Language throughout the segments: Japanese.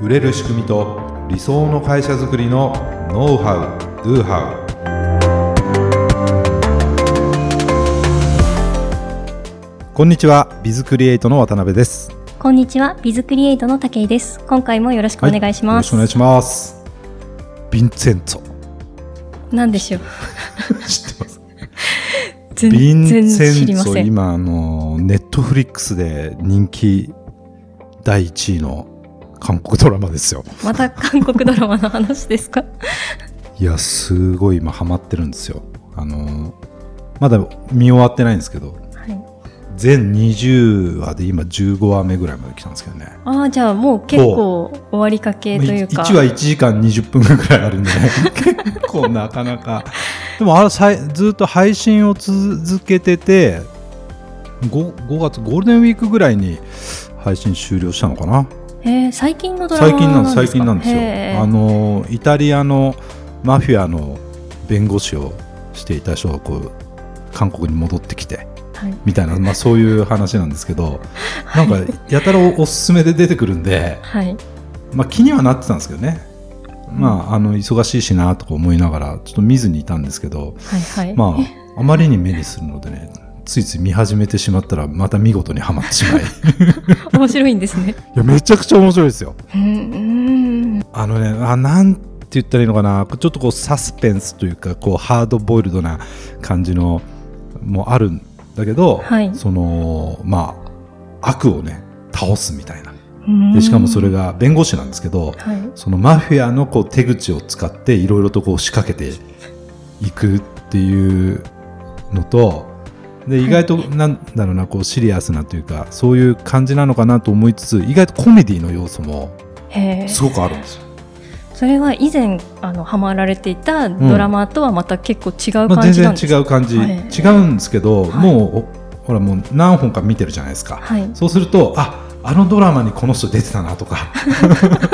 売れる仕組みと理想の会社づくりのノウハウ・ドゥハウこんにちはビズクリエイトの渡辺ですこんにちは、ビズクリエイトの武井です。今回もよろしくお願いします。よろしくお願いしますヴィンセンツォなんでしょう。知ってます？全ヴィン然センツ知りません。ォ今あのネットフリックスで人気第1位の韓国ドラマですよ。また韓国ドラマの話ですか？いやすごい今ハマってるんですよ。あのまだ見終わってないんですけどはい。全20話で今15話目ぐらいまで来たんですけどね。ああ、じゃあもう結構終わりかけというか。1話1時間20分ぐらいあるんでね。結構なかなか。でもあれさいずっと配信を続けてて 5, 5月ゴールデンウィークぐらいに配信終了したのかなえー、最近のドラマ最近なんですか最近なんですよあのイタリアのマフィアの弁護士をしていた人がこう韓国に戻ってきてはい。みたいな、まあ、そういう話なんですけど なんかやたらおすすめで出てくるんで、はい。まあ、気にはなってたんですけどね、まあ、あの忙しいしなとか思いながらちょっと見ずにいたんですけど、はいはい。まあ、あまりに目にするのでねついつい見始めてしまったらまた見事にはまってしまいい 面白いんですね。やめちゃくちゃ面白いですよ。あのねあなんて言ったらいいのかなちょっとこうサスペンスというかこうハードボイルドな感じのもあるんだけど、はいそのまあ悪をね倒すみたいなうんでしかもそれが弁護士なんですけど、はい。そのマフィアのこう手口を使っていろいろとこう仕掛けていくっていうのとで意外となんだろうなこうシリアスなというかそういう感じなのかなと思いつつ意外とコメディの要素も。すごくあるんですよ。それは以前あのハマられていたドラマとはまた結構違うまあ、全然感じなんですか、違う感じ、はい違うんですけど、はいもうおほらもう何本か見てるじゃないですか、はい。そうするとああのドラマにこの人出てたなとか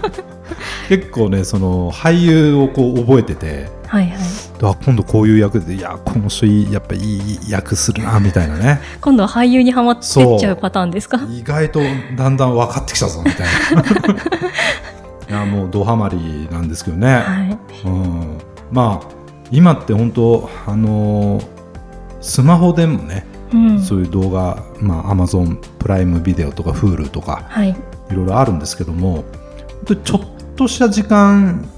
結構ねその俳優をこう覚えててはいはい。あ今度こういう役でいやこの人いいやっぱいい役するなみたいなね今度は俳優にはまってっちゃうパターンですか？意外とだんだん分かってきたぞみたいな いやもうドハマりなんですけどね、はい。うん、まあ今って本当あのースマホでもね、うん。そういう動画、まあ、Amazon プライムビデオとか Hulu とかはい。いろいろあるんですけどもちょっとした時間ね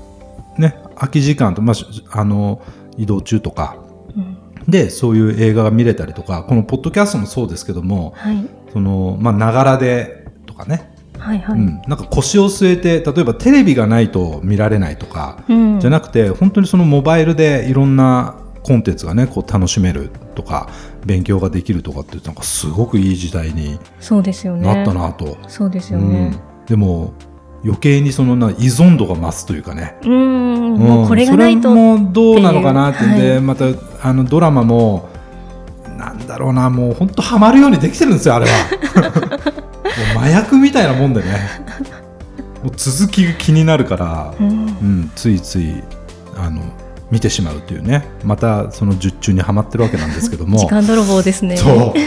空き時間と、まあ、しあの移動中とかうんでそういう映画が見れたりとかこのポッドキャストもそうですけどもはい。そのまあながらでとかね、はいはい。うん、なんか腰を据えて例えばテレビがないと見られないとか、うんじゃなくて本当にそのモバイルでいろんなコンテンツがねこう楽しめるとか勉強ができるとかってなんかすごくいい時代にそうですよね。なったなと、そうですようんね。でも余計にそのな依存度が増すというかね、うーん。もうこれがないと。それもどうなのかなってんで、はい。またあのドラマもなんだろうなもう本当ハマるようにできてるんですよあれは。もう麻薬みたいなもんでね。もう続きが気になるから、うん。うん、ついついあの見てしまうというね。またその術中にはまってるわけなんですけども。時間泥棒ですね。そう。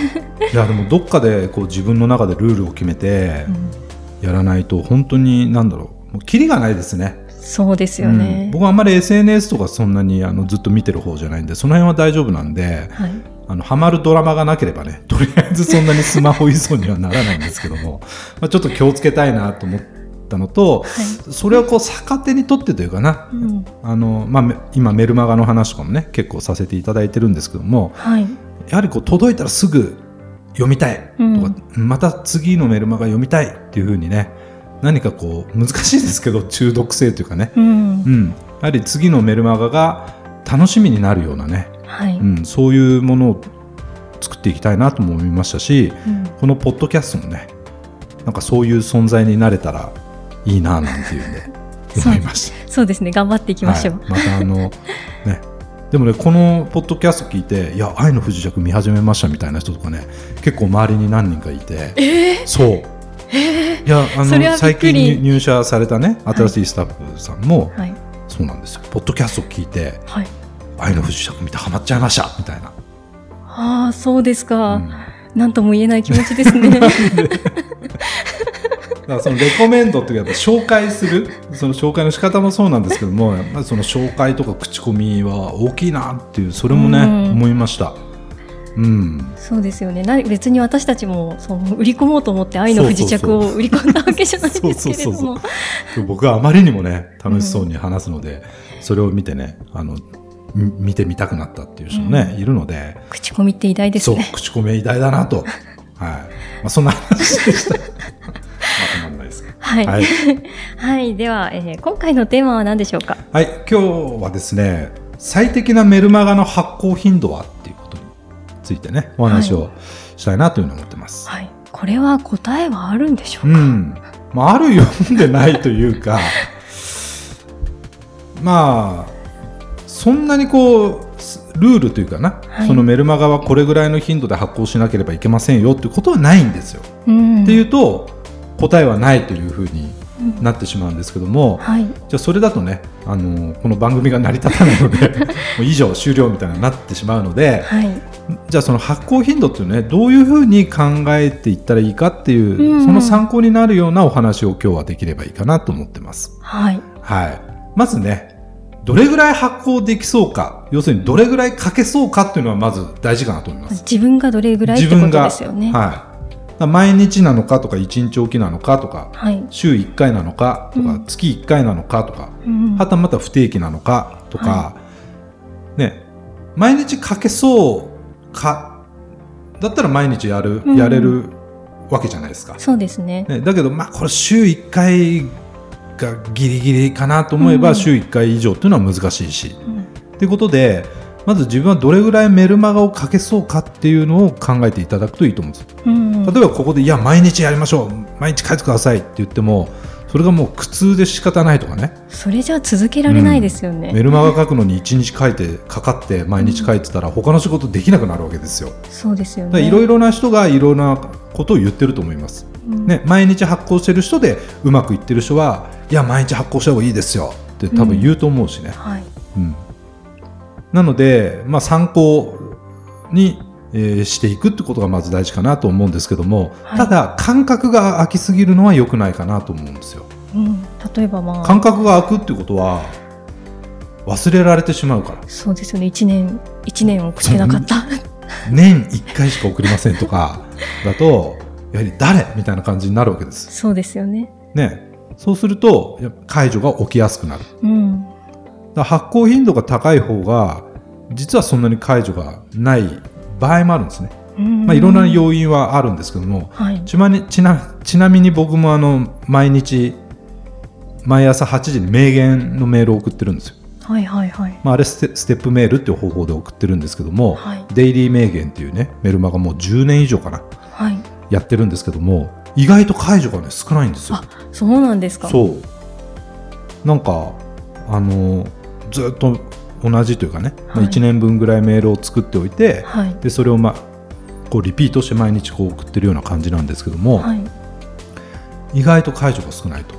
いやでもどっかでこう自分の中でルールを決めてうんやらないと本当になんだろうもうキリがないですねそうですようんね。僕はあんまり SNS とかそんなにあのずっと見てる方じゃないんでその辺は大丈夫なんではい。あのハマるドラマがなければね とりあえずそんなにスマホ依存にはならないんですけどもまあちょっと気をつけたいなと思ったのと、それをこう逆手に取ってというかなうん。あの、まあめ、今メルマガの話とかもね結構させていただいてるんですけどもはい。やはりこう届いたらすぐ読みたいとか、うんまた次のメルマガ読みたいっていうふうにね何かこう難しいですけど中毒性というかね、うんう。ん、やはり次のメルマガが楽しみになるようなね、はい。うん、そういうものを作っていきたいなとも思いましたしうんこのポッドキャストもねなんかそういう存在になれたらいいななんていうんで 思いました。そうですね。頑張っていきましょう。はい、またあのねでもねこのポッドキャスト聞いて「いや愛の不時着見始めました」みたいな人とかね結構周りに何人かいてえそうえいやあの最近入入社されたね新しいスタッフさんも、はい。そうなんですよポッドキャスト聞いてはい。「愛の不時着見てハマっちゃいました」みたいな、ああ、そうですか。うんなんとも言えない気持ちですね。からそのレコメンドっていうかやっぱ紹介するその紹介の仕方もそうなんですけどもやっぱりその紹介とか口コミは大きいなっていうそれもね、うん。思いました。うん、そうですよね。な別に私たちもその売り込もうと思って愛の不時着を売り込んだわけじゃないんですけれどそうそうも僕はあまりにもね楽しそうに話すので、それを見てねあのみ見てみたくなったっていう人もね、いるので。口コミって偉大ですそうね口コミは偉大だなと、はい。まあ、そんな話でした。まとまんない。はい、ははい。い、では、えー今回のテーマは何でしょうか？はい、今日はですね最適なメルマガの発行頻度はっていうことについてねお話をしたいなというふうに思ってます。はい。これは答えはあるんでしょううか、ん。まあ、ある読んでないというか まあそんなにこうルールというかな、はい。そのメルマガはこれぐらいの頻度で発行しなければいけませんよっていうことはないんですよ。うん。っていうと答えはないというふうにうん。なってしまうんですけども、はい。じゃあそれだとね、あのこの番組が成り立たないので もう以上終了みたいになってしまうのではい。じゃあその発行頻度っていうねどういうふうに考えていったらいいかっていう、うん。その参考になるようなお話を今日はできればいいかなと思ってます。はい。はい、まずねどれぐらい発行できそうか要するにどれぐらい書けそうかっていうのはまず大事かなと思います。自分がどれぐらいってこと自分がですよね。はい、毎日なのかとか1日おきなのかとかはい、週1回なのかとか、うん。月1回なのかとかうん。はたまた不定期なのかとか、ね、毎日書けそうかだったら毎日やる、うん。やれるわけじゃないですか。そうですね。ね、だけど、まあ、これ週1回がギリギリかなと思えば、うん。週1回以上っていうのは難しいし。うん。ということで、まず自分はどれぐらいメルマガを書けそうかっていうのを考えていただくといいと思うんです。うん例えばここで、いや、毎日やりましょう、毎日書いてくださいって言っても、それがもう苦痛で仕方ないとかね。それじゃあ続けられないですよね、メルマガ書くのに1日書いてかかって毎日書いてたら他の仕事できなくなるわけですよ。そうですよねいろいろな人がいろんなことを言ってると思います。うんね、毎日発行してる人でうまくいってる人はいや毎日発行した方がいいですよって多分言うと思うしね。はいうんなので、まあ、参考に、えーしていくってことがまず大事かなと思うんですけども、はい。ただ感覚が空きすぎるのは良くないかなと思うんですよ。うん、例えばまあ。感覚が空くってことは忘れられてしまうから。そうですよね。1年一年送ってなかった。年1回しか送りませんとか だとやはり誰？みたいな感じになるわけです。そうですよね。ね、そうすると解除が起きやすくなる。うん。ら発行頻度が高い方が実はそんなに解除がない場合もあるんですね。うん。まあ、いろんな要因はあるんですけどもはい。ちなみにちなちなみに僕もあの毎日毎朝8時に名言のメールを送ってるんですよ。はいはいはい。まあ、あれステステップメールっていう方法で送ってるんですけども、はい。デイリー名言っていうねメルマガもう10年以上かなはい。やってるんですけども意外と解除がね少ないんですよ。あ。そうなんですか。そう。なんかあのずっと同じというかね、まあはい1年分ぐらいメールを作っておいて、はい。でそれを、まあ、こうリピートして毎日こう送ってるような感じなんですけども、はい。意外と解除が少ないと。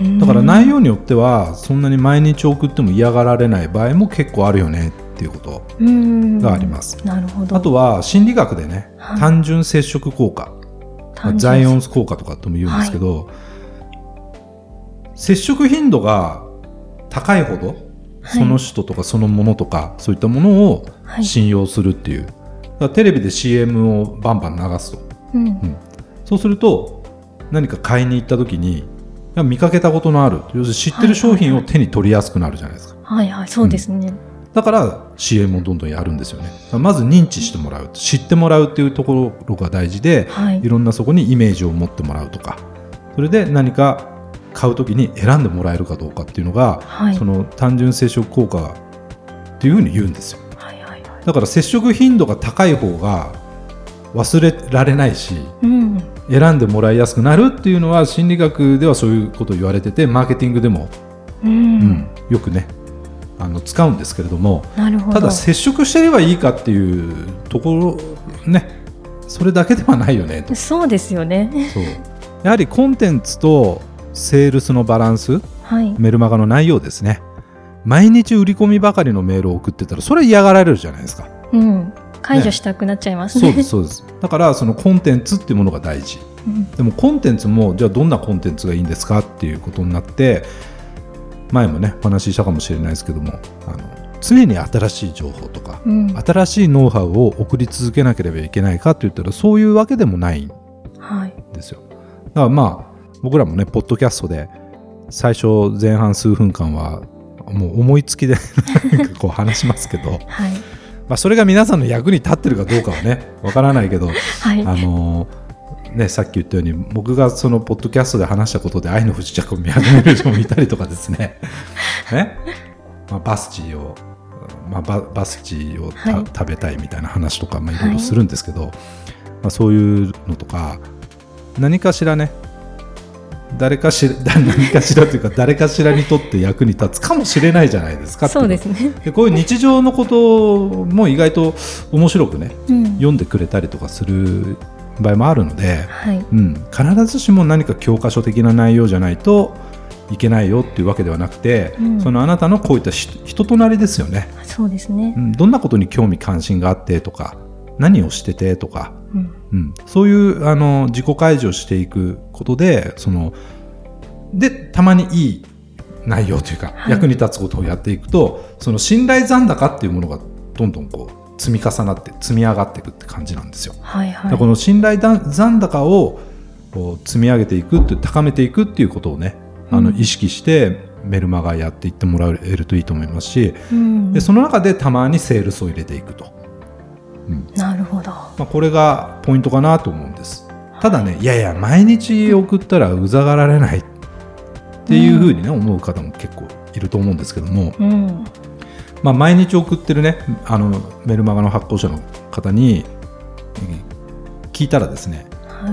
うん。だから内容によってはそんなに毎日送っても嫌がられない場合も結構あるよねっていうことうん。があります。なるほど。あとは心理学でね、はい。単純接触効果ザイオンス効果とかとも言うんですけど、接触頻度が高いほど、はいその人とかそのものとかそういったものをはい。信用するっていう、だからテレビで CM をバンバン流すと。うん。そうすると何か買いに行った時に見かけたことのある。要するに知ってる商品を手に取りやすくなるじゃないですか、はいはいそうですね。だから CM をどんどんやるんですよね。まず認知してもらう知ってもらうっていうところが大事で、はい。いろんなそこにイメージを持ってもらうとか。それで何か買うときに選んでもらえるかどうかっていうのが、はい。その単純接触効果っていうふうに言うんですよ。はいはいはい。だから接触頻度が高い方が忘れられないしうん。選んでもらいやすくなるっていうのは心理学ではそういうことを言われててマーケティングでも、ううんんよくねあの使うんですけれどもなるほど。ただ接触してればいいかっていうところねそれだけではないよねと。そうですよね。そう。やはりコンテンツとセールスのバランスはい。メルマガの内容ですね。毎日売り込みばかりのメールを送ってたらそれは嫌がられるじゃないですか。うん。解除したくなっちゃいますね。そうですそうです。だからそのコンテンツっていうものが大事。うん。でもコンテンツもじゃあどんなコンテンツがいいんですかっていうことになって前もねお話ししたかもしれないですけどもあの常に新しい情報とかうん。新しいノウハウを送り続けなければいけないかって言ったらそういうわけでもないんはい。ですよ。だからまあ僕らもねポッドキャストで最初前半数分間はもう思いつきでこう話しますけど、はい。まあ、それが皆さんの役に立ってるかどうかはねわからないけどはい。あのね、さっき言ったように僕がそのポッドキャストで話したことで愛の不時着を見始める人もいたりとかですね ね、まあ、バスチーを、まあ、ババスチーをた、はい食べたいみたいな話とか、まあ、いろいろするんですけど、まあ、そういうのとか何かしらね誰かしら 何かしらというか誰かしらにとって役に立つかもしれないじゃないですかそうですね。でこういう日常のことも意外と面白くねうん。読んでくれたりとかする場合もあるので、はい。うん、必ずしも何か教科書的な内容じゃないといけないよっていうわけではなくて、うんそのあなたのこういったし人となりですよね、そうですねう。ん、どんなことに興味関心があってとか何をしててとか、うん。うん、そういうあの自己開示をしていくことでそのでたまにいい内容というか、はい。役に立つことをやっていくとその信頼残高っていうものがどんどんこう積み重なって積み上がっていくって感じなんですよ。はいはい。この信頼残高を積み上げていくって高めていくっていうことをね、あのうん意識してメルマガやっていってもらえるといいと思いますし、うん。でその中でたまにセールスを入れていくと、うんなるほど。まあ、これがポイントかなと思うんです。ただねいやいや毎日送ったらうざがられないっていうふうにね、思う方も結構いると思うんですけども、うん。まあ、毎日送ってるねあのメルマガの発行者の方にえー聞いたらですね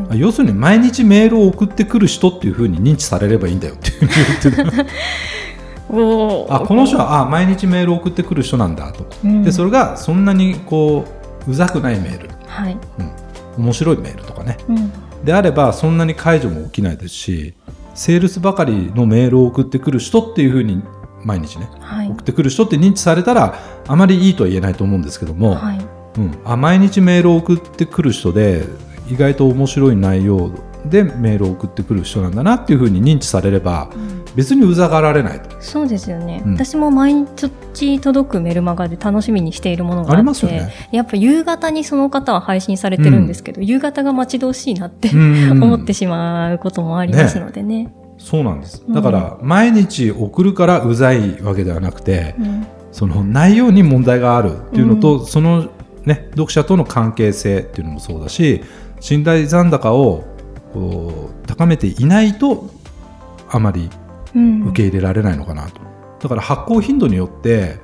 は要するに毎日メールを送ってくる人っていうふうに認知されればいいんだよっていうふうに言って。あこの人はあ毎日メールを送ってくる人なんだと、うん。でそれがそんなにこううざくないメール、はい。うん、面白いメールとかねうん。であればそんなに解除も起きないですしセールスばかりのメールを送ってくる人っていうふうに毎日ねはい送。ってくる人って認知されたらあまりいいとは言えないと思うんですけども、はい。うん、あ毎日メールを送ってくる人で意外と面白い内容でメールを送ってくる人なんだなっていうふうに認知されれば別にうざがられないと。そうですよね、うん。私も毎日届くメルマガで楽しみにしているものがあってありますよね。やっぱ夕方にその方は配信されてるんですけど、夕方が待ち遠しいなって、うん。思ってしまうこともありますのでね。そうなんです。うん。だから毎日送るからうざいわけではなくてうん。その内容に問題があるっていうのと、そのね読者との関係性っていうのもそうだし信頼残高を高めていないとあまりうん受け入れられないのかなと、だから発行頻度によって、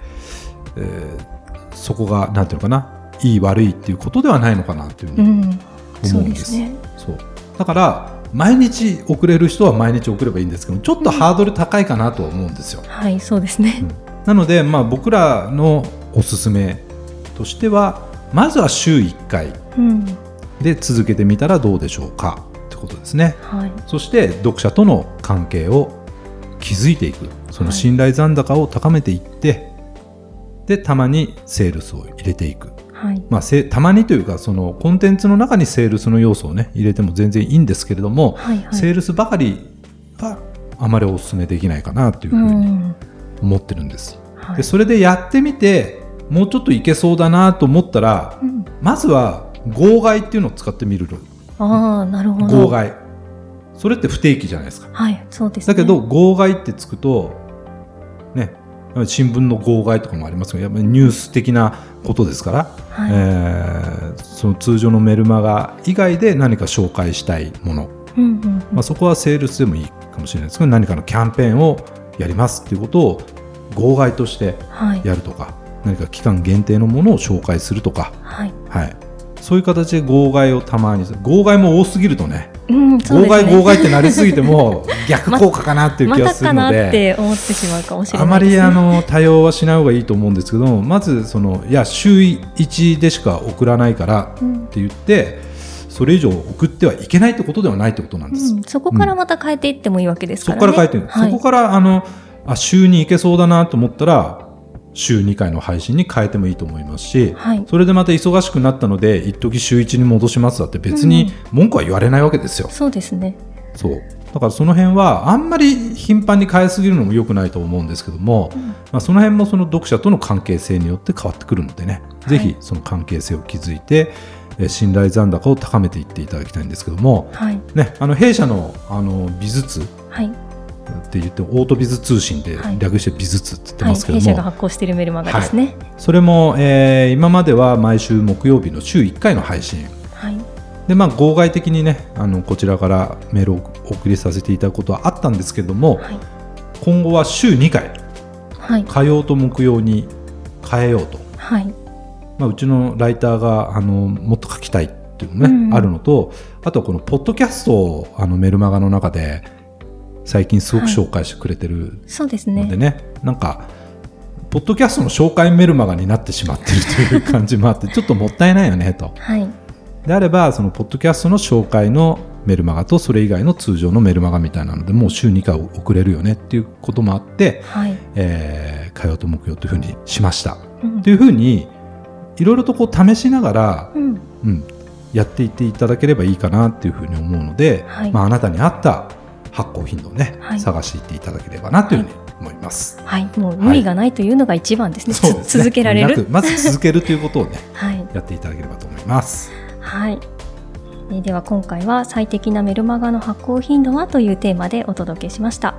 えーそこがなんていうのかないい悪いっていうことではないのかなというふうにうん、そううん思でですすね。そう。だから毎日送れる人は毎日送ればいいんですけどちょっとハードル高いかなとは思うんですよ、はい、そうですね。なので、まあ、僕らのおすすめとしてはまずは週1回うん、で続けてみたらどうでしょうかってことですね。はい、そして読者との関係を築いていく。その信頼残高を高めていって、でたまにセールスを入れていく、はい、まあ、せたまにというかそのコンテンツの中にセールスの要素をね入れても全然いいんですけれども、はい、はい。セールスばかりはあまりお勧めできないかなというふううにん、思ってるんです。はい。でそれでやってみてもうちょっといけそうだなと思ったらうん。まずは号外っていうのを使ってみるああ、なるほど。号外それって不定期じゃないですか。はい、そうです、ね。だけど、号外ってつくとね新聞の号外とかもありますけどやっぱりニュース的なことですから、はい、えーその通常のメルマガ以外で何か紹介したいもの、うん、うん、まあ、そこはセールスでもいいかもしれないですけど何かのキャンペーンをやりますっていうことを号外としてはい、やるとか何か期間限定のものを紹介するとか、はい、はい、そういう形で号外をたまにする号外も多すぎるとねうん、そうね。外号外ってなりすぎても 逆効果かなっていうま気がするので。あま。りあの多用はしない方がいいと思うんですけどもまずそのいや週1でしか送らないからっうんて言ってそれ以上送ってはいけないってことではないってことなんです。うん、そこからまた変えていってもいいわけですそからね。こから変えてる、はい、そこからあのあ週に行けそうだなと思ったら週2回の配信に変えてもいいと思いますし、はいそれでまた忙しくなったので一時週1に戻しますだって別に文句は言われないわけですよ。そうですね。そうだからその辺はあんまり頻繁に変えすぎるのも良くないと思うんですけども、まあ、その辺もその読者との関係性によって変わってくるのでね、いぜひその関係性を築いてえー信頼残高を高めていっていただきたいんですけども、はい。ね、あの弊社のあの美術っはい。て言ってオートビズ通信ではい略して美術って言ってはい。ますけども、弊社が発行しているメルマガですね。それも、えー今までは毎週木曜日の週1回の配信はい。でまあ号外的にねあのこちらからメールをお送りさせていただくことはあったんですけども、はい。今後は週2回はい。火曜と木曜に変えようと、はい。まあ、うちのライターがあのもっと書きたいっていうのね、うんあるのとあとはこのポッドキャストをあのメルマガの中で最近すごく紹介してくれてるそうですのでね。ねなんかポッドキャストの紹介メルマガになってしまってるという感じもあって ちょっともったいないよねとはい。であればそのポッドキャストの紹介のメルマガとそれ以外の通常のメルマガみたいなのでもう週2回送れるよねっていうこともあって、はい。えー火曜と木曜というふうにしました。うんというふうにいろいろとこう試しながら、うん。うん、やっていっていただければいいかなっていうふうに思うので、はいまあ、あなたに合った発行頻度をね、はい探していっていただければなというふうに思います。はい。もう無理がないというのが一番ですね。そうですね続けられる。まず続けるということをね はい。やっていただければと思います。はい。えーでは今回は最適なメルマガの発行頻度はというテーマでお届けしました。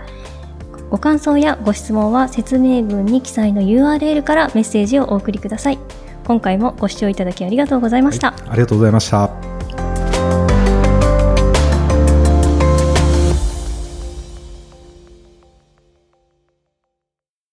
ご感想やご質問は説明文に記載の URL からメッセージをお送りください。今回もご視聴いただきありがとうございました。はいありがとうございました。